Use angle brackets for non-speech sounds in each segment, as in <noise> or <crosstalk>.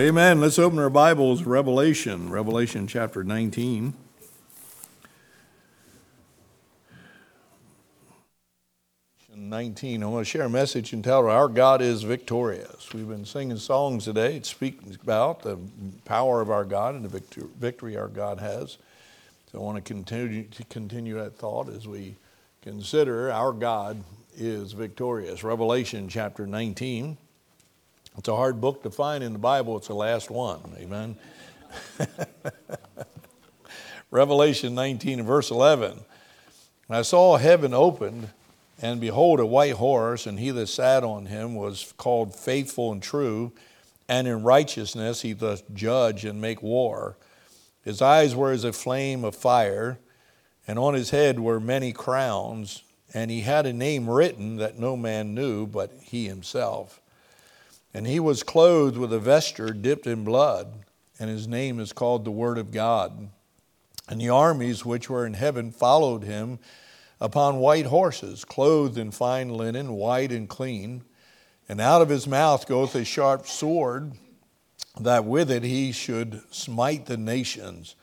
Amen. Let's open our Bibles, Revelation, Revelation chapter 19. Nineteen. I want to share a message entitled "Our God is Victorious." We've been singing songs today. It speaks about the power of our God and the victory our God has. So I want to continue to continue that thought as we consider our God is victorious. Revelation chapter 19. It's a hard book to find in the Bible, it's the last one. Amen. <laughs> Revelation 19 verse 11. And I saw heaven opened, and behold, a white horse, and he that sat on him was called faithful and true, and in righteousness he doth judge and make war. His eyes were as a flame of fire, and on his head were many crowns, and he had a name written that no man knew but he himself. And he was clothed with a vesture dipped in blood, and his name is called the Word of God. And the armies which were in heaven followed him upon white horses, clothed in fine linen, white and clean. And out of his mouth goeth a sharp sword, that with it he should smite the nations.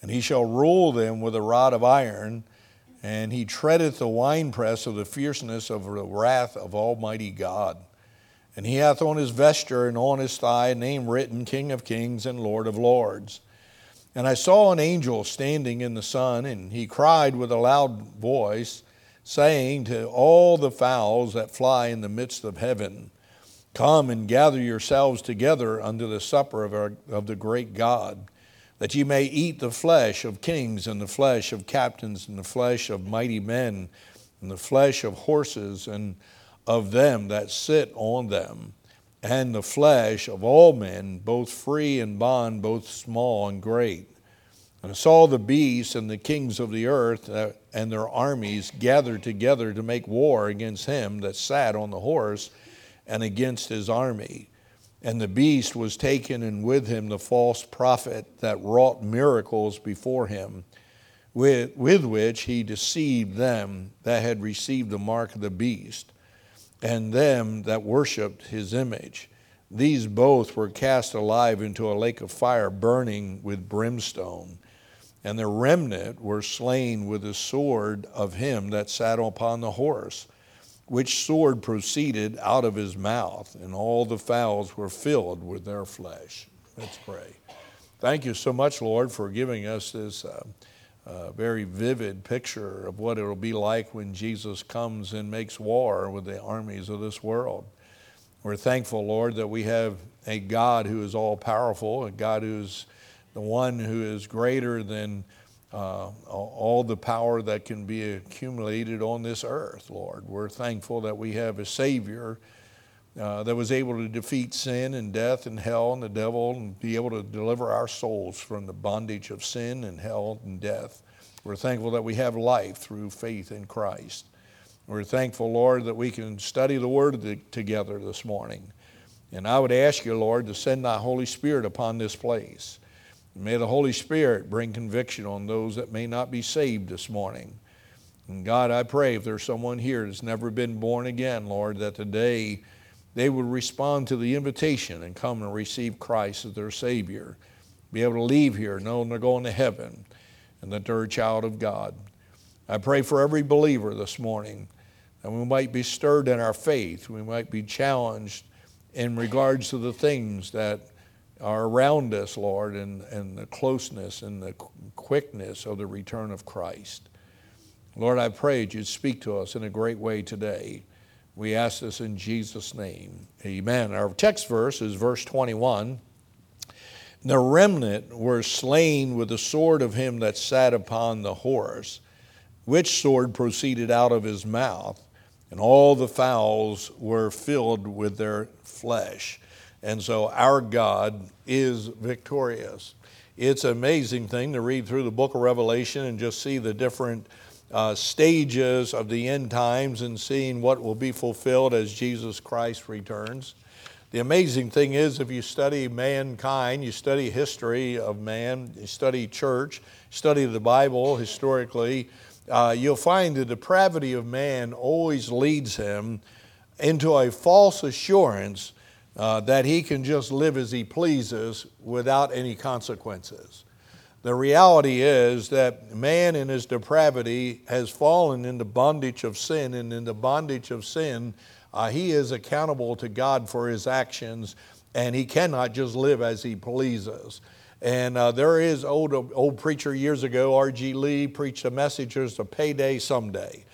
And he shall rule them with a rod of iron, and he treadeth the winepress of the fierceness of the wrath of Almighty God. And he hath on his vesture and on his thigh a name written, King of Kings and Lord of Lords. And I saw an angel standing in the sun, and he cried with a loud voice, saying to all the fowls that fly in the midst of heaven, Come and gather yourselves together unto the supper of, our, of the great God, that ye may eat the flesh of kings, and the flesh of captains, and the flesh of mighty men, and the flesh of horses, and of them that sit on them, and the flesh of all men, both free and bond, both small and great. And I saw the beasts and the kings of the earth uh, and their armies gathered together to make war against him that sat on the horse and against his army. And the beast was taken, and with him the false prophet that wrought miracles before him, with, with which he deceived them that had received the mark of the beast and them that worshipped his image. These both were cast alive into a lake of fire burning with brimstone. And the remnant were slain with the sword of him that sat upon the horse, which sword proceeded out of his mouth, and all the fowls were filled with their flesh. Let's pray. Thank you so much, Lord, for giving us this. Uh, a very vivid picture of what it'll be like when Jesus comes and makes war with the armies of this world. We're thankful, Lord, that we have a God who is all powerful, a God who's the one who is greater than uh, all the power that can be accumulated on this earth, Lord. We're thankful that we have a Savior uh, that was able to defeat sin and death and hell and the devil and be able to deliver our souls from the bondage of sin and hell and death. We're thankful that we have life through faith in Christ. We're thankful, Lord, that we can study the Word together this morning. And I would ask you, Lord, to send thy Holy Spirit upon this place. may the Holy Spirit bring conviction on those that may not be saved this morning. And God, I pray if there's someone here that's never been born again, Lord, that today they would respond to the invitation and come and receive Christ as their Savior, be able to leave here knowing they're going to heaven and that they're a child of God. I pray for every believer this morning that we might be stirred in our faith, we might be challenged in regards to the things that are around us, Lord, and, and the closeness and the quickness of the return of Christ. Lord, I pray that you'd speak to us in a great way today. We ask this in Jesus' name. Amen. Our text verse is verse 21. The remnant were slain with the sword of him that sat upon the horse, which sword proceeded out of his mouth, and all the fowls were filled with their flesh. And so our God is victorious. It's an amazing thing to read through the book of Revelation and just see the different uh, stages of the end times and seeing what will be fulfilled as Jesus Christ returns. The amazing thing is, if you study mankind, you study history of man, you study church, study the Bible historically, uh, you'll find the depravity of man always leads him into a false assurance uh, that he can just live as he pleases without any consequences. The reality is that man in his depravity has fallen into bondage of sin, and in the bondage of sin, uh, he is accountable to God for his actions, and he cannot just live as he pleases. And uh, there is old old preacher years ago, R.G. Lee preached a message: "There's a payday someday."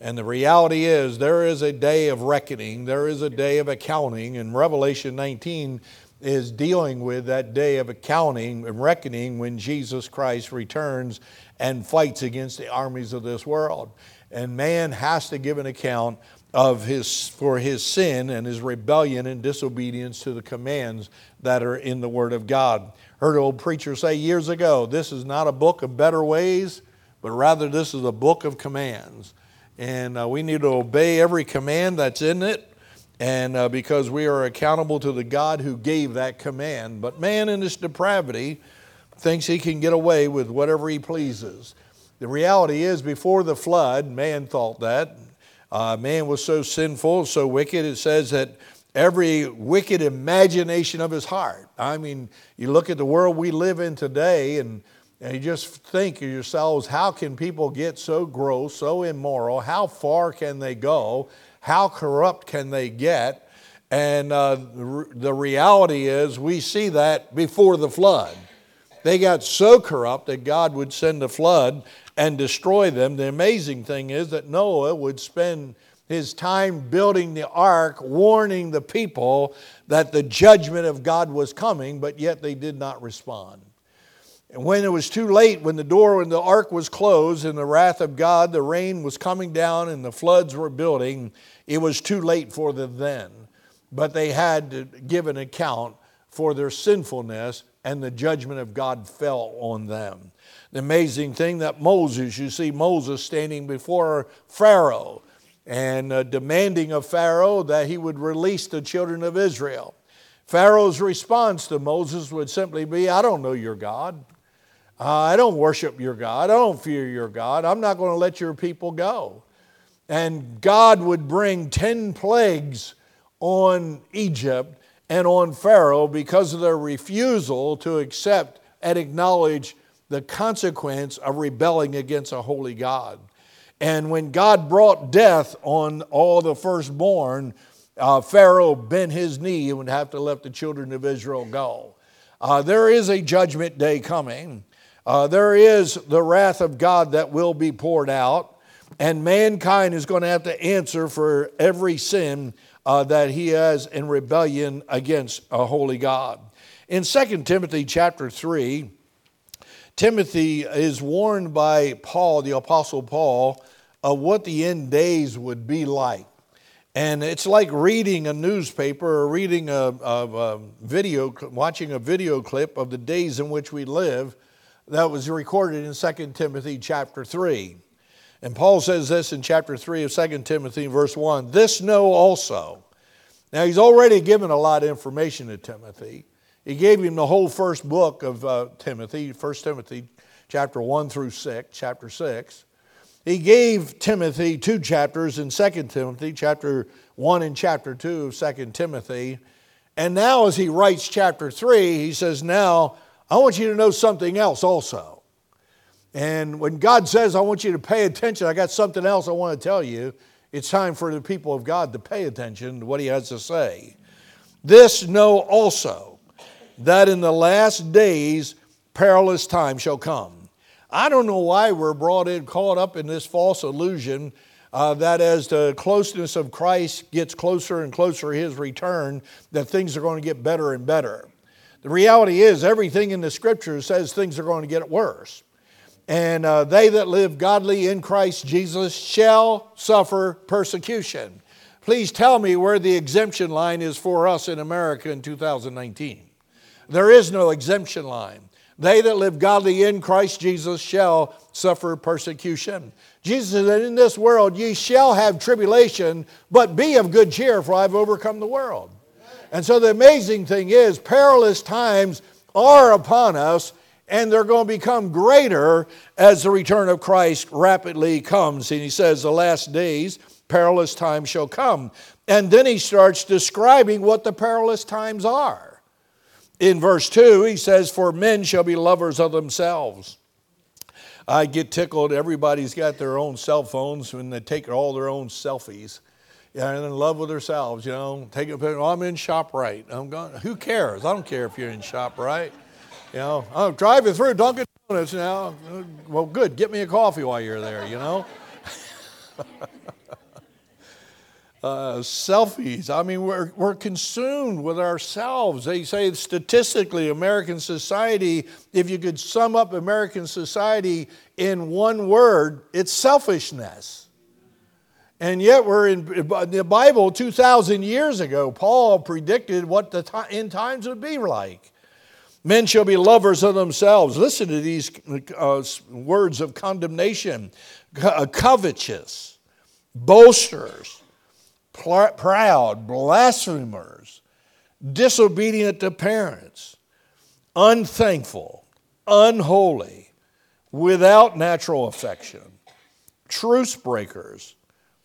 And the reality is, there is a day of reckoning, there is a day of accounting, In Revelation 19 is dealing with that day of accounting and reckoning when Jesus Christ returns and fights against the armies of this world. And man has to give an account of his for his sin and his rebellion and disobedience to the commands that are in the Word of God. Heard an old preacher say years ago, this is not a book of better ways, but rather this is a book of commands. And uh, we need to obey every command that's in it and uh, because we are accountable to the God who gave that command. But man in his depravity thinks he can get away with whatever he pleases. The reality is, before the flood, man thought that. Uh, man was so sinful, so wicked, it says that every wicked imagination of his heart. I mean, you look at the world we live in today, and, and you just think yourselves, how can people get so gross, so immoral? How far can they go? How corrupt can they get? And uh, the reality is, we see that before the flood. They got so corrupt that God would send a flood and destroy them. The amazing thing is that Noah would spend his time building the ark, warning the people that the judgment of God was coming, but yet they did not respond. And when it was too late, when the door in the ark was closed and the wrath of God, the rain was coming down and the floods were building, it was too late for them then. But they had to give an account for their sinfulness, and the judgment of God fell on them. The amazing thing that Moses, you see Moses standing before Pharaoh and uh, demanding of Pharaoh that he would release the children of Israel. Pharaoh's response to Moses would simply be, I don't know your God. Uh, I don't worship your God. I don't fear your God. I'm not going to let your people go. And God would bring 10 plagues on Egypt and on Pharaoh because of their refusal to accept and acknowledge the consequence of rebelling against a holy God. And when God brought death on all the firstborn, uh, Pharaoh bent his knee and would have to let the children of Israel go. Uh, there is a judgment day coming. Uh, there is the wrath of God that will be poured out, and mankind is going to have to answer for every sin uh, that he has in rebellion against a holy God. In 2 Timothy chapter 3, Timothy is warned by Paul, the Apostle Paul, of what the end days would be like. And it's like reading a newspaper or reading a, a, a video, watching a video clip of the days in which we live that was recorded in 2 Timothy chapter 3. And Paul says this in chapter 3 of 2 Timothy, verse 1 This know also. Now, he's already given a lot of information to Timothy. He gave him the whole first book of uh, Timothy, 1 Timothy chapter 1 through 6, chapter 6. He gave Timothy two chapters in 2 Timothy, chapter 1 and chapter 2 of 2 Timothy. And now, as he writes chapter 3, he says, Now I want you to know something else also. And when God says, I want you to pay attention, I got something else I want to tell you, it's time for the people of God to pay attention to what He has to say. This know also that in the last days perilous time shall come. I don't know why we're brought in, caught up in this false illusion uh, that as the closeness of Christ gets closer and closer his return, that things are going to get better and better. The reality is, everything in the scripture says things are going to get worse. And uh, they that live godly in Christ Jesus shall suffer persecution. Please tell me where the exemption line is for us in America in 2019. There is no exemption line. They that live godly in Christ Jesus shall suffer persecution. Jesus said, In this world ye shall have tribulation, but be of good cheer, for I've overcome the world. And so the amazing thing is, perilous times are upon us, and they're going to become greater as the return of Christ rapidly comes. And he says, The last days, perilous times shall come. And then he starts describing what the perilous times are. In verse 2, he says, For men shall be lovers of themselves. I get tickled. Everybody's got their own cell phones when they take all their own selfies. And in love with themselves, you know. Take a picture. Oh, I'm in ShopRite. I'm going. Who cares? I don't care if you're in ShopRite. You know, I'm driving through Dunkin' Donuts now. Well, good. Get me a coffee while you're there. You know. <laughs> uh, selfies. I mean, we're, we're consumed with ourselves. They say statistically, American society, if you could sum up American society in one word, it's selfishness. And yet, we're in the Bible 2,000 years ago, Paul predicted what the end times would be like. Men shall be lovers of themselves. Listen to these uh, words of condemnation covetous, boasters proud, blasphemers, disobedient to parents, unthankful, unholy, without natural affection, truce breakers,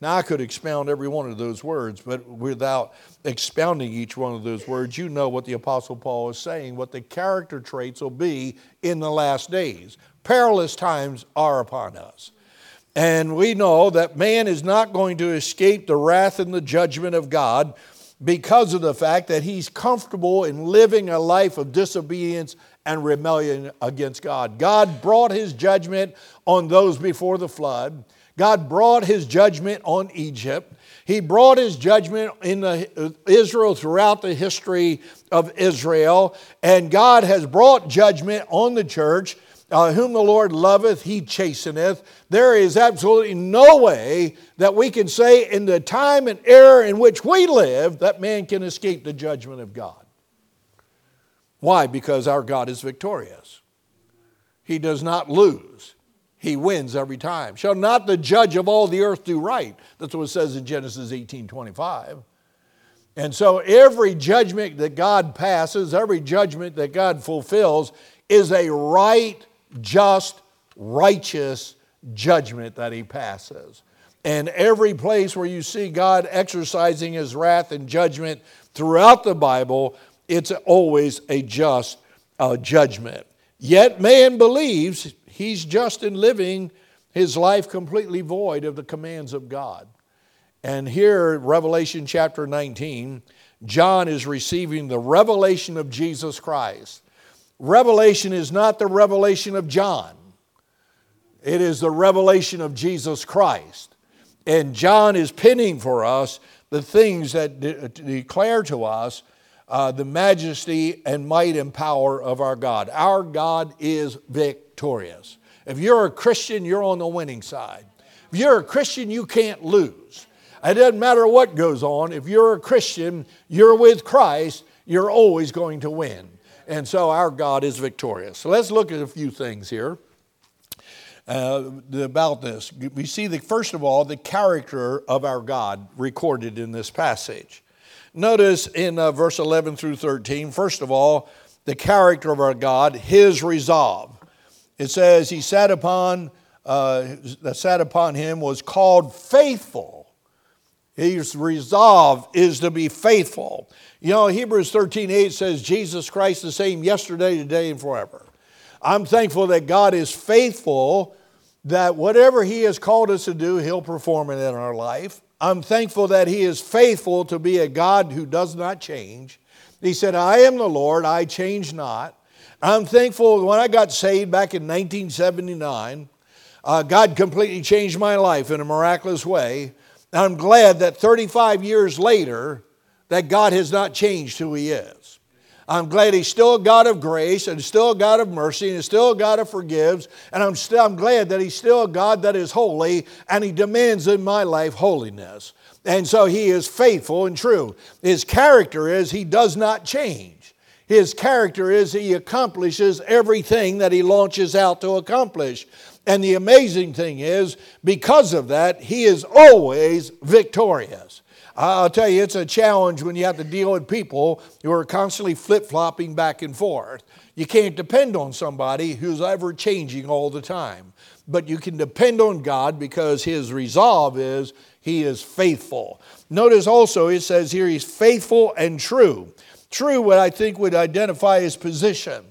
Now, I could expound every one of those words, but without expounding each one of those words, you know what the Apostle Paul is saying, what the character traits will be in the last days. Perilous times are upon us. And we know that man is not going to escape the wrath and the judgment of God because of the fact that he's comfortable in living a life of disobedience and rebellion against God. God brought his judgment on those before the flood. God brought his judgment on Egypt. He brought his judgment in the, Israel throughout the history of Israel. And God has brought judgment on the church. Uh, whom the Lord loveth, he chasteneth. There is absolutely no way that we can say in the time and era in which we live that man can escape the judgment of God. Why? Because our God is victorious. He does not lose. He wins every time. Shall not the judge of all the earth do right? That's what it says in Genesis 18 25. And so every judgment that God passes, every judgment that God fulfills, is a right, just, righteous judgment that He passes. And every place where you see God exercising His wrath and judgment throughout the Bible, it's always a just uh, judgment. Yet man believes he's just in living his life completely void of the commands of God. And here, Revelation chapter 19, John is receiving the revelation of Jesus Christ. Revelation is not the revelation of John, it is the revelation of Jesus Christ. And John is pinning for us the things that de- declare to us uh, the majesty and might and power of our God. Our God is victorious. If you're a Christian, you're on the winning side. If you're a Christian, you can't lose. It doesn't matter what goes on. If you're a Christian, you're with Christ, you're always going to win. And so our God is victorious. So let's look at a few things here. Uh, about this. We see, the, first of all, the character of our God recorded in this passage. Notice in uh, verse 11 through 13, first of all, the character of our God, his resolve. It says, He sat upon, uh, that sat upon him was called faithful. His resolve is to be faithful. You know, Hebrews 13 8 says, Jesus Christ the same yesterday, today, and forever. I'm thankful that God is faithful, that whatever He has called us to do, He'll perform it in our life. I'm thankful that He is faithful to be a God who does not change. He said, I am the Lord, I change not. I'm thankful when I got saved back in 1979, uh, God completely changed my life in a miraculous way. I'm glad that 35 years later, that God has not changed who He is. I'm glad He's still a God of grace and still a God of mercy and still a God of forgives. And I'm, still, I'm glad that He's still a God that is holy and He demands in my life holiness. And so He is faithful and true. His character is He does not change. His character is he accomplishes everything that he launches out to accomplish. And the amazing thing is, because of that, he is always victorious. I'll tell you, it's a challenge when you have to deal with people who are constantly flip flopping back and forth. You can't depend on somebody who's ever changing all the time. But you can depend on God because his resolve is he is faithful. Notice also it says here he's faithful and true. True, what I think would identify his position.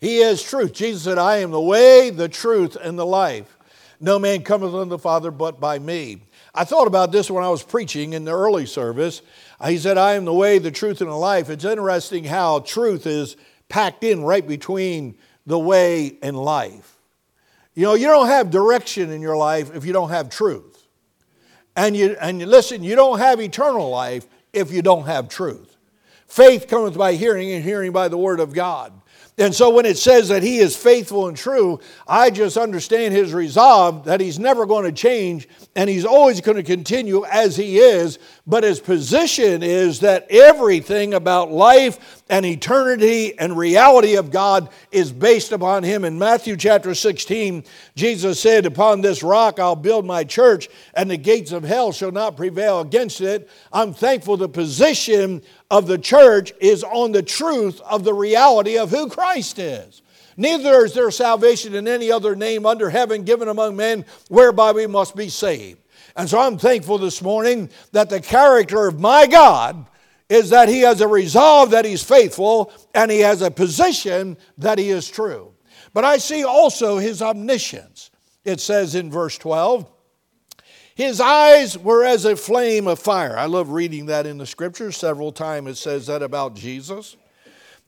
He is truth. Jesus said, I am the way, the truth, and the life. No man cometh unto the Father but by me. I thought about this when I was preaching in the early service. He said, I am the way, the truth, and the life. It's interesting how truth is packed in right between the way and life. You know, you don't have direction in your life if you don't have truth. And you, and you listen, you don't have eternal life if you don't have truth. Faith cometh by hearing, and hearing by the word of God. And so when it says that he is faithful and true, I just understand his resolve that he's never going to change and he's always going to continue as he is. But his position is that everything about life and eternity and reality of God is based upon him. In Matthew chapter 16, Jesus said, Upon this rock I'll build my church, and the gates of hell shall not prevail against it. I'm thankful the position of the church is on the truth of the reality of who Christ is. Neither is there salvation in any other name under heaven given among men whereby we must be saved. And so I'm thankful this morning that the character of my God is that he has a resolve that he's faithful and he has a position that he is true. But I see also his omniscience. It says in verse 12, his eyes were as a flame of fire. I love reading that in the scriptures. Several times it says that about Jesus.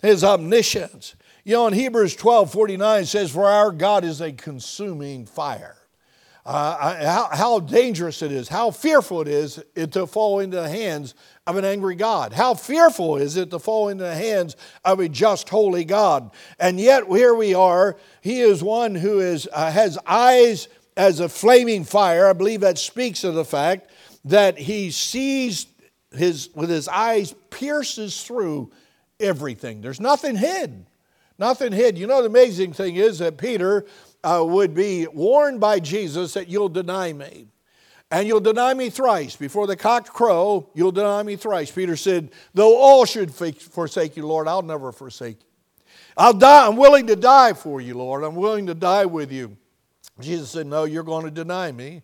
His omniscience. You know, in Hebrews 12 49 says, For our God is a consuming fire. Uh, how, how, dangerous it is, how fearful it is to fall into the hands of an angry God. How fearful is it to fall into the hands of a just, holy God. And yet, here we are. He is one who is, uh, has eyes as a flaming fire. I believe that speaks of the fact that he sees his, with his eyes, pierces through everything. There's nothing hid. Nothing hid. You know, the amazing thing is that Peter uh, would be warned by Jesus that you'll deny me. And you'll deny me thrice. Before the cock crow, you'll deny me thrice. Peter said, Though all should forsake you, Lord, I'll never forsake you. I'll die. I'm willing to die for you, Lord. I'm willing to die with you. Jesus said, No, you're going to deny me.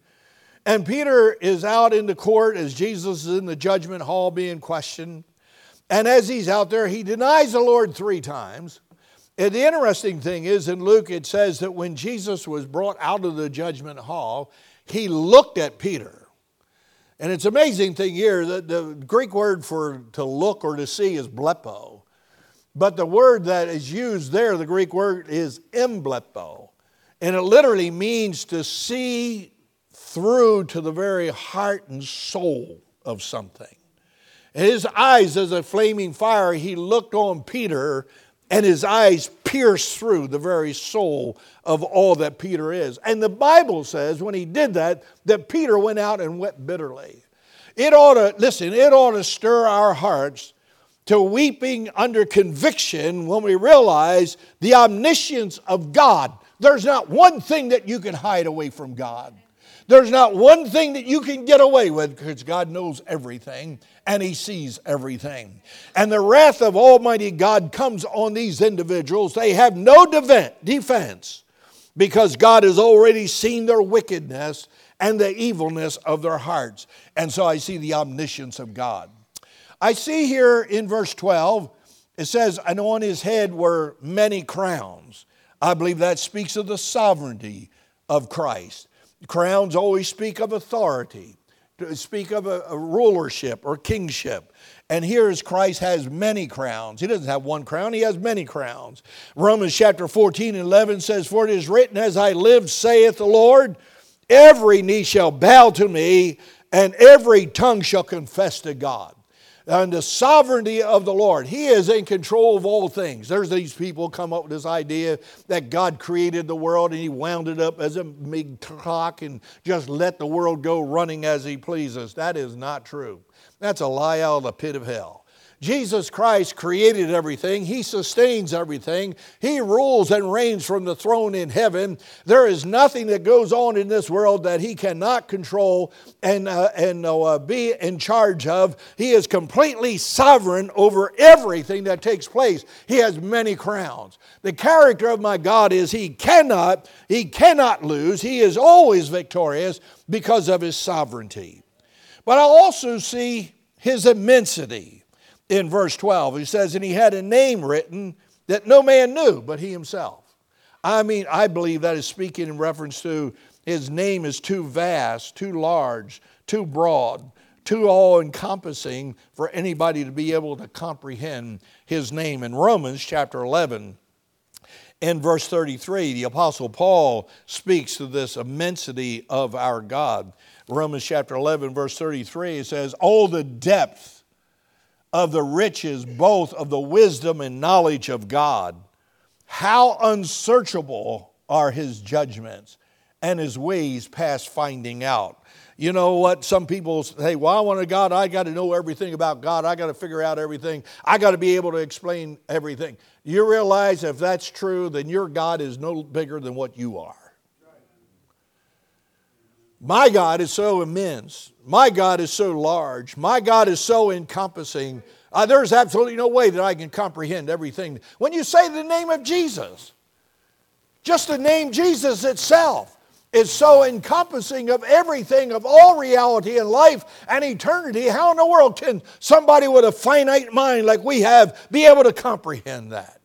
And Peter is out in the court as Jesus is in the judgment hall being questioned. And as he's out there, he denies the Lord three times. And the interesting thing is in Luke, it says that when Jesus was brought out of the judgment hall, he looked at Peter. And it's amazing thing here that the Greek word for to look or to see is blepo. But the word that is used there, the Greek word is emblepo. And it literally means to see through to the very heart and soul of something. And his eyes, as a flaming fire, he looked on Peter, and his eyes pierced through the very soul of all that Peter is. And the Bible says when he did that, that Peter went out and wept bitterly. It ought to, listen, it ought to stir our hearts to weeping under conviction when we realize the omniscience of God there's not one thing that you can hide away from God. There's not one thing that you can get away with because God knows everything and He sees everything. And the wrath of Almighty God comes on these individuals. They have no defense because God has already seen their wickedness and the evilness of their hearts. And so I see the omniscience of God. I see here in verse 12, it says, And on his head were many crowns. I believe that speaks of the sovereignty of Christ. Crowns always speak of authority, speak of a, a rulership or kingship. And here is Christ has many crowns. He doesn't have one crown, he has many crowns. Romans chapter 14 and 11 says, For it is written, As I live, saith the Lord, every knee shall bow to me, and every tongue shall confess to God and the sovereignty of the Lord. He is in control of all things. There's these people come up with this idea that God created the world and he wound it up as a big clock and just let the world go running as he pleases. That is not true. That's a lie out of the pit of hell. Jesus Christ created everything. He sustains everything. He rules and reigns from the throne in heaven. There is nothing that goes on in this world that he cannot control and, uh, and uh, be in charge of. He is completely sovereign over everything that takes place. He has many crowns. The character of my God is he cannot, he cannot lose. He is always victorious because of his sovereignty. But I also see his immensity in verse 12. He says, And he had a name written that no man knew but he himself. I mean, I believe that is speaking in reference to his name is too vast, too large, too broad, too all encompassing for anybody to be able to comprehend his name. In Romans chapter 11, in verse 33, the Apostle Paul speaks to this immensity of our God. Romans chapter 11, verse 33, it says, All the depth of the riches both of the wisdom and knowledge of God. How unsearchable are his judgments and his ways past finding out. You know what? Some people say, Well, I want a God. I got to know everything about God. I got to figure out everything. I got to be able to explain everything. You realize if that's true, then your God is no bigger than what you are. My God is so immense. My God is so large. My God is so encompassing. Uh, there's absolutely no way that I can comprehend everything. When you say the name of Jesus, just the name Jesus itself is so encompassing of everything, of all reality and life and eternity. How in the world can somebody with a finite mind like we have be able to comprehend that?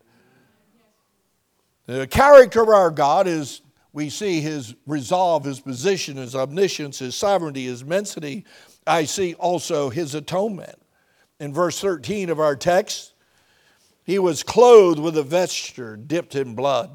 The character of our God is we see his resolve, his position, his omniscience, his sovereignty, his immensity. I see also his atonement. In verse 13 of our text, he was clothed with a vesture dipped in blood.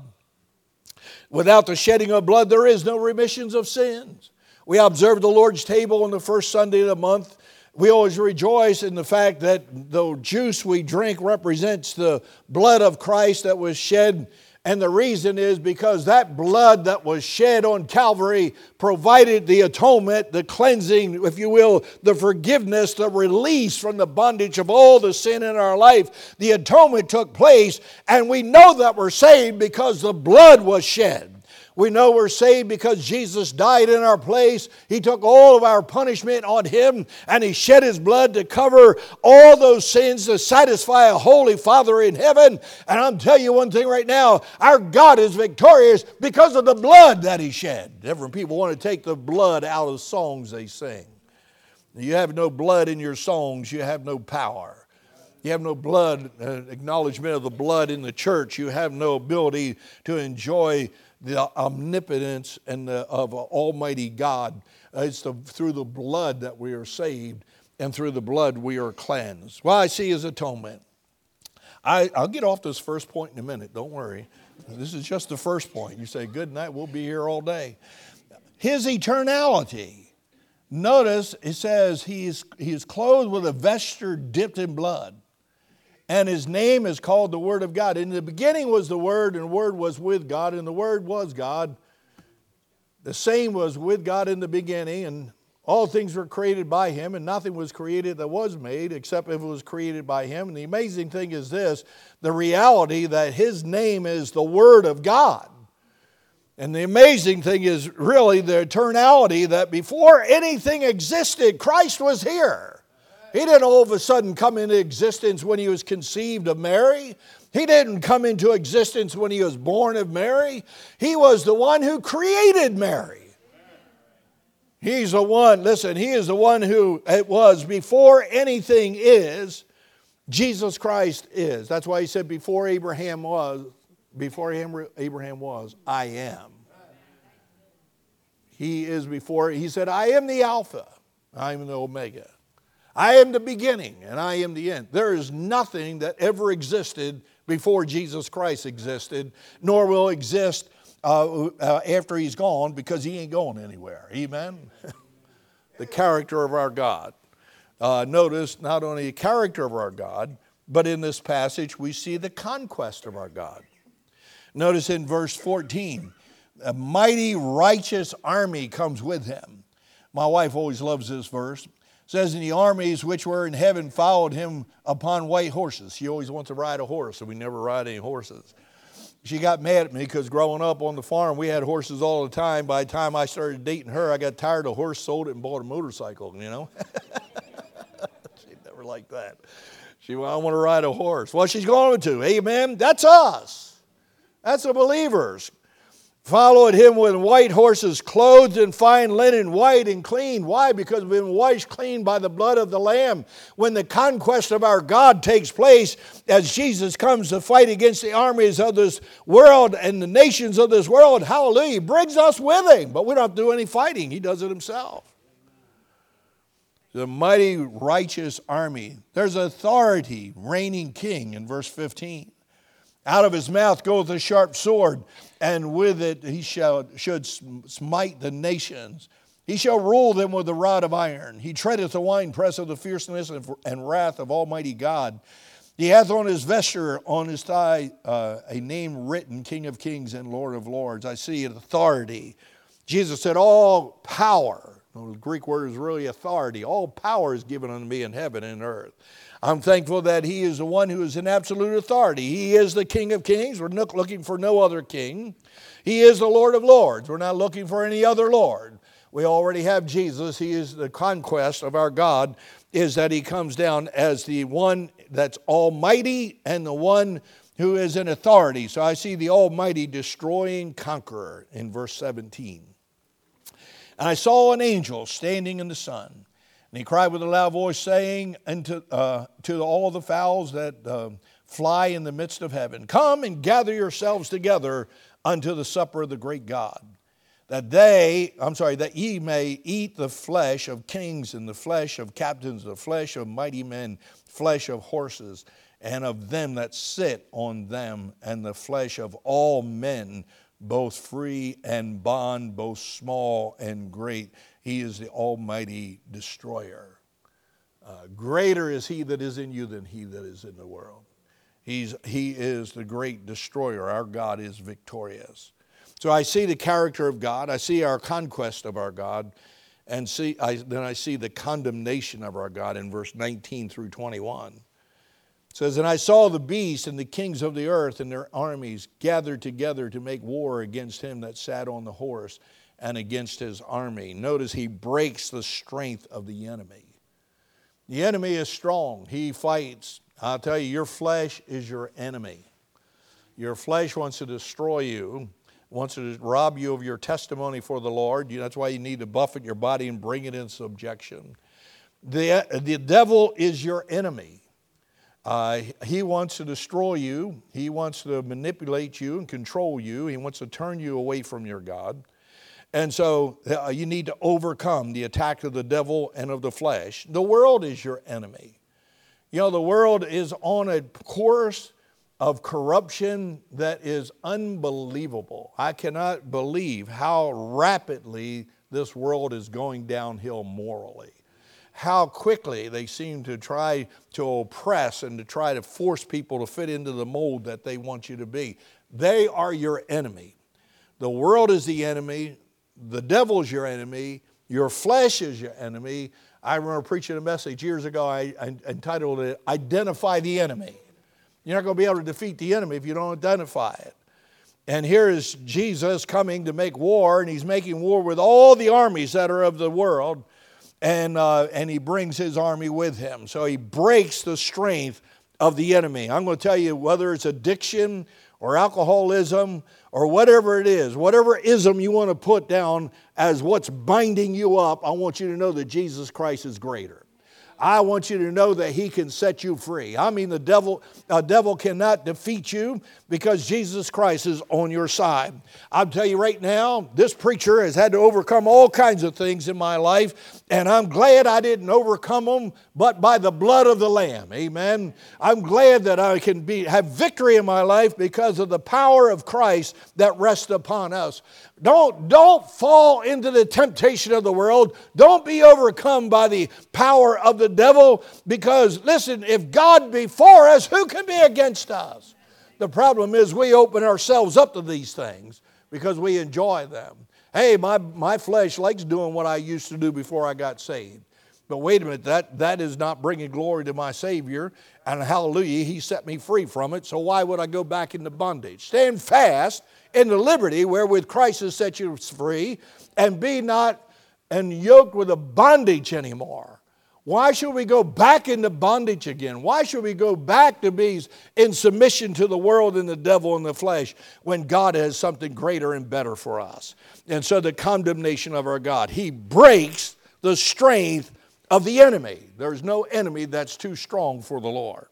Without the shedding of blood, there is no remissions of sins. We observe the Lord's table on the first Sunday of the month. We always rejoice in the fact that the juice we drink represents the blood of Christ that was shed and the reason is because that blood that was shed on Calvary provided the atonement, the cleansing, if you will, the forgiveness, the release from the bondage of all the sin in our life. The atonement took place, and we know that we're saved because the blood was shed. We know we're saved because Jesus died in our place. He took all of our punishment on Him and He shed His blood to cover all those sins to satisfy a holy Father in heaven. And I'm telling you one thing right now our God is victorious because of the blood that He shed. Different people want to take the blood out of songs they sing. You have no blood in your songs, you have no power. You have no blood, uh, acknowledgement of the blood in the church. You have no ability to enjoy the omnipotence and the, of Almighty God. Uh, it's the, through the blood that we are saved, and through the blood we are cleansed. Well, I see his atonement. I, I'll get off this first point in a minute, don't worry. This is just the first point. You say, Good night, we'll be here all day. His eternality. Notice it says he is, he is clothed with a vesture dipped in blood and his name is called the Word of God. In the beginning was the Word, and the Word was with God, and the Word was God. The same was with God in the beginning, and all things were created by him, and nothing was created that was made except if it was created by him. And the amazing thing is this the reality that his name is the Word of God. And the amazing thing is really the eternality that before anything existed, Christ was here. He didn't all of a sudden come into existence when he was conceived of Mary. He didn't come into existence when he was born of Mary. He was the one who created Mary. He's the one, listen, he is the one who it was before anything is, Jesus Christ is. That's why he said, before Abraham was, before Abraham was, I am. He is before, he said, I am the Alpha, I am the Omega. I am the beginning and I am the end. There is nothing that ever existed before Jesus Christ existed, nor will exist uh, uh, after he's gone because he ain't going anywhere. Amen? <laughs> the character of our God. Uh, notice not only the character of our God, but in this passage we see the conquest of our God. Notice in verse 14, a mighty righteous army comes with him. My wife always loves this verse says, And the armies which were in heaven followed him upon white horses. She always wants to ride a horse, so we never ride any horses. She got mad at me because growing up on the farm, we had horses all the time. By the time I started dating her, I got tired of horse, sold it, and bought a motorcycle, you know? <laughs> she never liked that. She went, I want to ride a horse. Well, she's going to. Amen. That's us. That's the believers followed him with white horses, clothed in fine linen, white and clean. Why? Because we've been washed clean by the blood of the Lamb. When the conquest of our God takes place, as Jesus comes to fight against the armies of this world and the nations of this world, hallelujah, he brings us with him. But we don't have to do any fighting, he does it himself. The mighty righteous army. There's authority, reigning king in verse 15. Out of his mouth goeth a sharp sword, and with it he shall, should smite the nations. He shall rule them with a rod of iron. He treadeth the winepress of the fierceness and wrath of Almighty God. He hath on his vesture, on his thigh, uh, a name written, King of Kings and Lord of Lords. I see authority. Jesus said, All power, the Greek word is really authority, all power is given unto me in heaven and earth. I'm thankful that He is the one who is in absolute authority. He is the King of Kings. We're looking for no other King. He is the Lord of Lords. We're not looking for any other Lord. We already have Jesus. He is the conquest of our God, is that He comes down as the one that's almighty and the one who is in authority. So I see the almighty destroying conqueror in verse 17. And I saw an angel standing in the sun and he cried with a loud voice, saying unto, uh, to all the fowls that uh, fly in the midst of heaven, Come and gather yourselves together unto the supper of the great God, that they, I'm sorry, that ye may eat the flesh of kings and the flesh of captains, the flesh of mighty men, flesh of horses, and of them that sit on them, and the flesh of all men, both free and bond, both small and great he is the almighty destroyer. Uh, greater is he that is in you than he that is in the world. He's, he is the great destroyer. Our God is victorious. So I see the character of God. I see our conquest of our God. And see, I, then I see the condemnation of our God in verse 19 through 21. Says, And I saw the beast and the kings of the earth and their armies gathered together to make war against him that sat on the horse and against his army. Notice he breaks the strength of the enemy. The enemy is strong, he fights. I'll tell you, your flesh is your enemy. Your flesh wants to destroy you, wants to rob you of your testimony for the Lord. That's why you need to buffet your body and bring it in subjection. The, the devil is your enemy. Uh, he wants to destroy you. He wants to manipulate you and control you. He wants to turn you away from your God. And so uh, you need to overcome the attack of the devil and of the flesh. The world is your enemy. You know, the world is on a course of corruption that is unbelievable. I cannot believe how rapidly this world is going downhill morally. How quickly they seem to try to oppress and to try to force people to fit into the mold that they want you to be. They are your enemy. The world is the enemy, the devil's your enemy, your flesh is your enemy. I remember preaching a message years ago, I, I entitled it, Identify the Enemy. You're not going to be able to defeat the enemy if you don't identify it. And here is Jesus coming to make war, and he's making war with all the armies that are of the world, and, uh, and he brings his army with him. So he breaks the strength of the enemy. I'm going to tell you whether it's addiction or alcoholism or whatever it is, whatever ism you want to put down as what's binding you up, I want you to know that Jesus Christ is greater. I want you to know that he can set you free. I mean, the devil, a devil cannot defeat you because Jesus Christ is on your side. I'll tell you right now, this preacher has had to overcome all kinds of things in my life, and I'm glad I didn't overcome them, but by the blood of the Lamb. Amen. I'm glad that I can be, have victory in my life because of the power of Christ that rests upon us. Don't, don't fall into the temptation of the world. Don't be overcome by the power of the devil because, listen, if God be for us, who can be against us? The problem is we open ourselves up to these things because we enjoy them. Hey, my, my flesh likes doing what I used to do before I got saved. But wait a minute, that, that is not bringing glory to my Savior. And hallelujah, He set me free from it. So why would I go back into bondage? Stand fast in the liberty wherewith Christ has set you free, and be not and yoked with a bondage anymore. Why should we go back into bondage again? Why should we go back to be in submission to the world and the devil and the flesh when God has something greater and better for us? And so the condemnation of our God, He breaks the strength of the enemy. There's no enemy that's too strong for the Lord.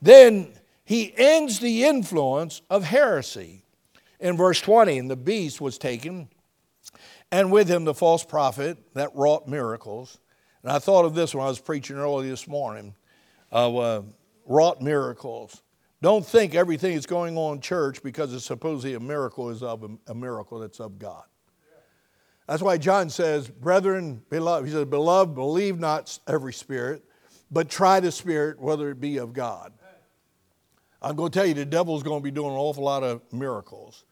Then He ends the influence of heresy. In verse 20, and the beast was taken, and with him the false prophet that wrought miracles and I thought of this when I was preaching early this morning of uh, wrought miracles. Don't think everything that's going on in church because it's supposedly a miracle is of a, a miracle that's of God. That's why John says, Brethren, beloved, he says, Beloved, believe not every spirit, but try the spirit whether it be of God. I'm going to tell you, the devil's going to be doing an awful lot of miracles.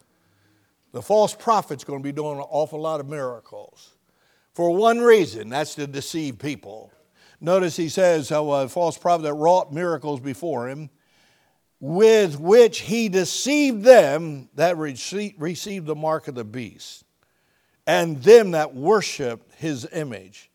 The false prophet's going to be doing an awful lot of miracles for one reason that's to deceive people. Notice he says how a false prophet that wrought miracles before him, with which he deceived them that received the mark of the beast, and them that worshiped his image.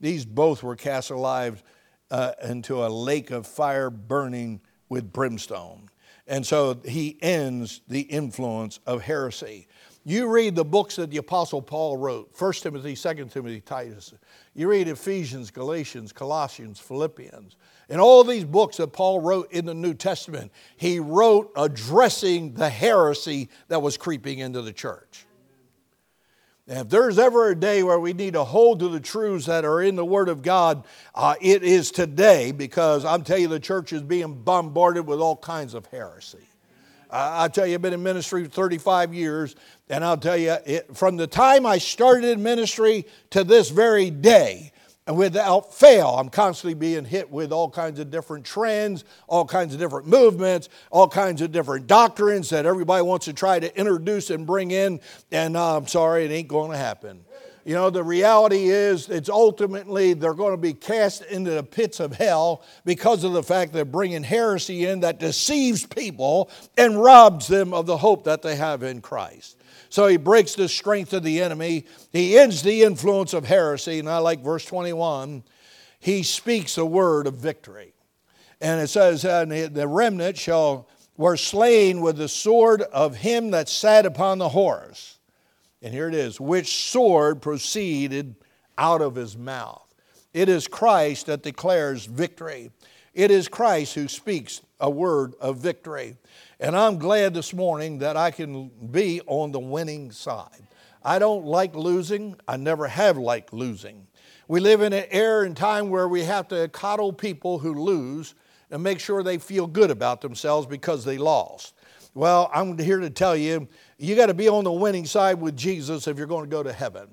These both were cast alive uh, into a lake of fire burning with brimstone. And so he ends the influence of heresy. You read the books that the Apostle Paul wrote 1 Timothy, 2 Timothy, Titus. You read Ephesians, Galatians, Colossians, Philippians. And all these books that Paul wrote in the New Testament, he wrote addressing the heresy that was creeping into the church. If there's ever a day where we need to hold to the truths that are in the Word of God, uh, it is today because I'm telling you, the church is being bombarded with all kinds of heresy. I, tell you, I've been in ministry for 35 years, and I'll tell you, it, from the time I started in ministry to this very day, and without fail, I'm constantly being hit with all kinds of different trends, all kinds of different movements, all kinds of different doctrines that everybody wants to try to introduce and bring in. And uh, I'm sorry, it ain't going to happen. You know, the reality is it's ultimately they're going to be cast into the pits of hell because of the fact they're bringing heresy in that deceives people and robs them of the hope that they have in Christ. So he breaks the strength of the enemy. He ends the influence of heresy. And I like verse 21. He speaks a word of victory. And it says, and the remnant shall were slain with the sword of him that sat upon the horse and here it is which sword proceeded out of his mouth. It is Christ that declares victory. It is Christ who speaks a word of victory. And I'm glad this morning that I can be on the winning side. I don't like losing, I never have liked losing. We live in an era and time where we have to coddle people who lose and make sure they feel good about themselves because they lost. Well, I'm here to tell you you got to be on the winning side with Jesus if you're going to go to heaven.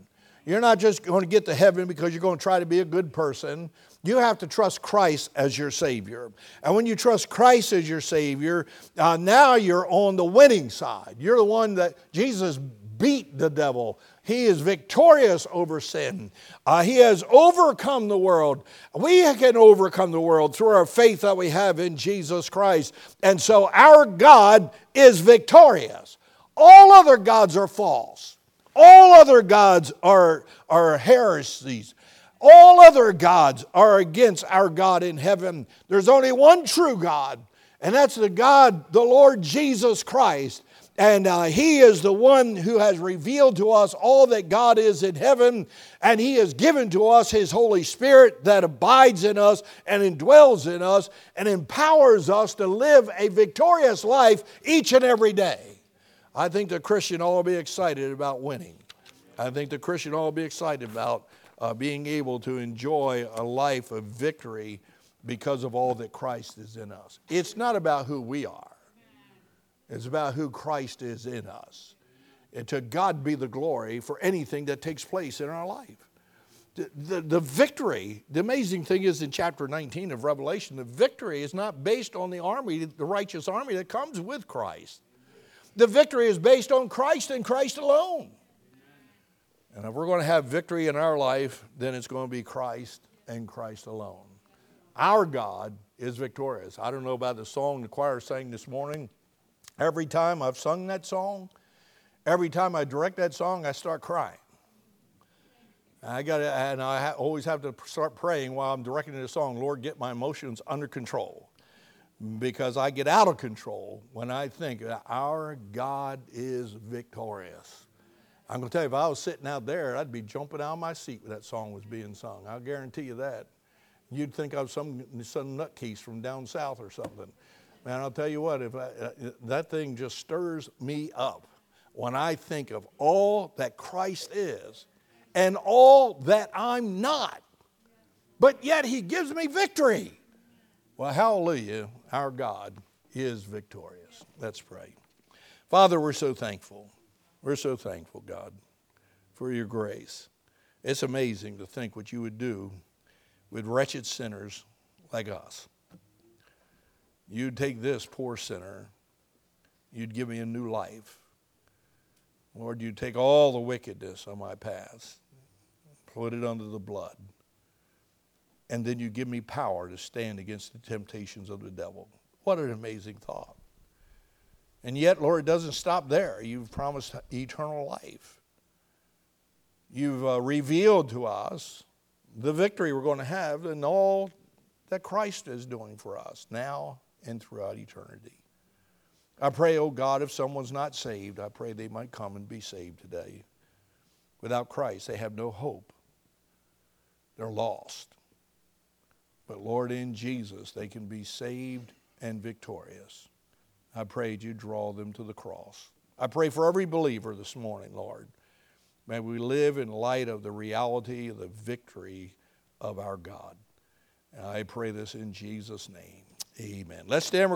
You're not just going to get to heaven because you're going to try to be a good person. You have to trust Christ as your Savior. And when you trust Christ as your Savior, uh, now you're on the winning side. You're the one that Jesus beat the devil. He is victorious over sin. Uh, he has overcome the world. We can overcome the world through our faith that we have in Jesus Christ. And so our God is victorious. All other gods are false. All other gods are, are heresies. All other gods are against our God in heaven. There's only one true God, and that's the God, the Lord Jesus Christ. And uh, He is the one who has revealed to us all that God is in heaven, and He has given to us His Holy Spirit that abides in us and indwells in us and empowers us to live a victorious life each and every day. I think the Christian ought to be excited about winning. I think the Christian ought to be excited about uh, being able to enjoy a life of victory because of all that Christ is in us. It's not about who we are, it's about who Christ is in us. And to God be the glory for anything that takes place in our life. The, the, the, victory, the amazing thing is in chapter 19 of Revelation, the victory is not based on the army, the righteous army that comes with Christ. The victory is based on Christ and Christ alone. And if we're going to have victory in our life, then it's going to be Christ and Christ alone. Our God is victorious. I don't know about the song the choir sang this morning. Every time I've sung that song, every time I direct that song, I start crying. I got and I always have to start praying while I'm directing the song. Lord, get my emotions under control, because I get out of control when I think our God is victorious. I'm going to tell you, if I was sitting out there, I'd be jumping out of my seat when that song was being sung. I'll guarantee you that. You'd think I was some some nutcase from down south or something. Man, I'll tell you what, if I, uh, that thing just stirs me up when I think of all that Christ is and all that I'm not, but yet He gives me victory. Well, hallelujah, our God is victorious. Let's pray. Father, we're so thankful. We're so thankful, God, for your grace. It's amazing to think what you would do with wretched sinners like us. You'd take this poor sinner, you'd give me a new life. Lord, you'd take all the wickedness of my past, put it under the blood, and then you give me power to stand against the temptations of the devil. What an amazing thought. And yet, Lord, it doesn't stop there. You've promised eternal life. You've uh, revealed to us the victory we're going to have and all that Christ is doing for us now and throughout eternity. I pray, oh God, if someone's not saved, I pray they might come and be saved today. Without Christ, they have no hope. They're lost. But Lord, in Jesus, they can be saved and victorious. I pray you draw them to the cross. I pray for every believer this morning, Lord. May we live in light of the reality of the victory of our God. And I pray this in Jesus' name. Amen. Let's stand.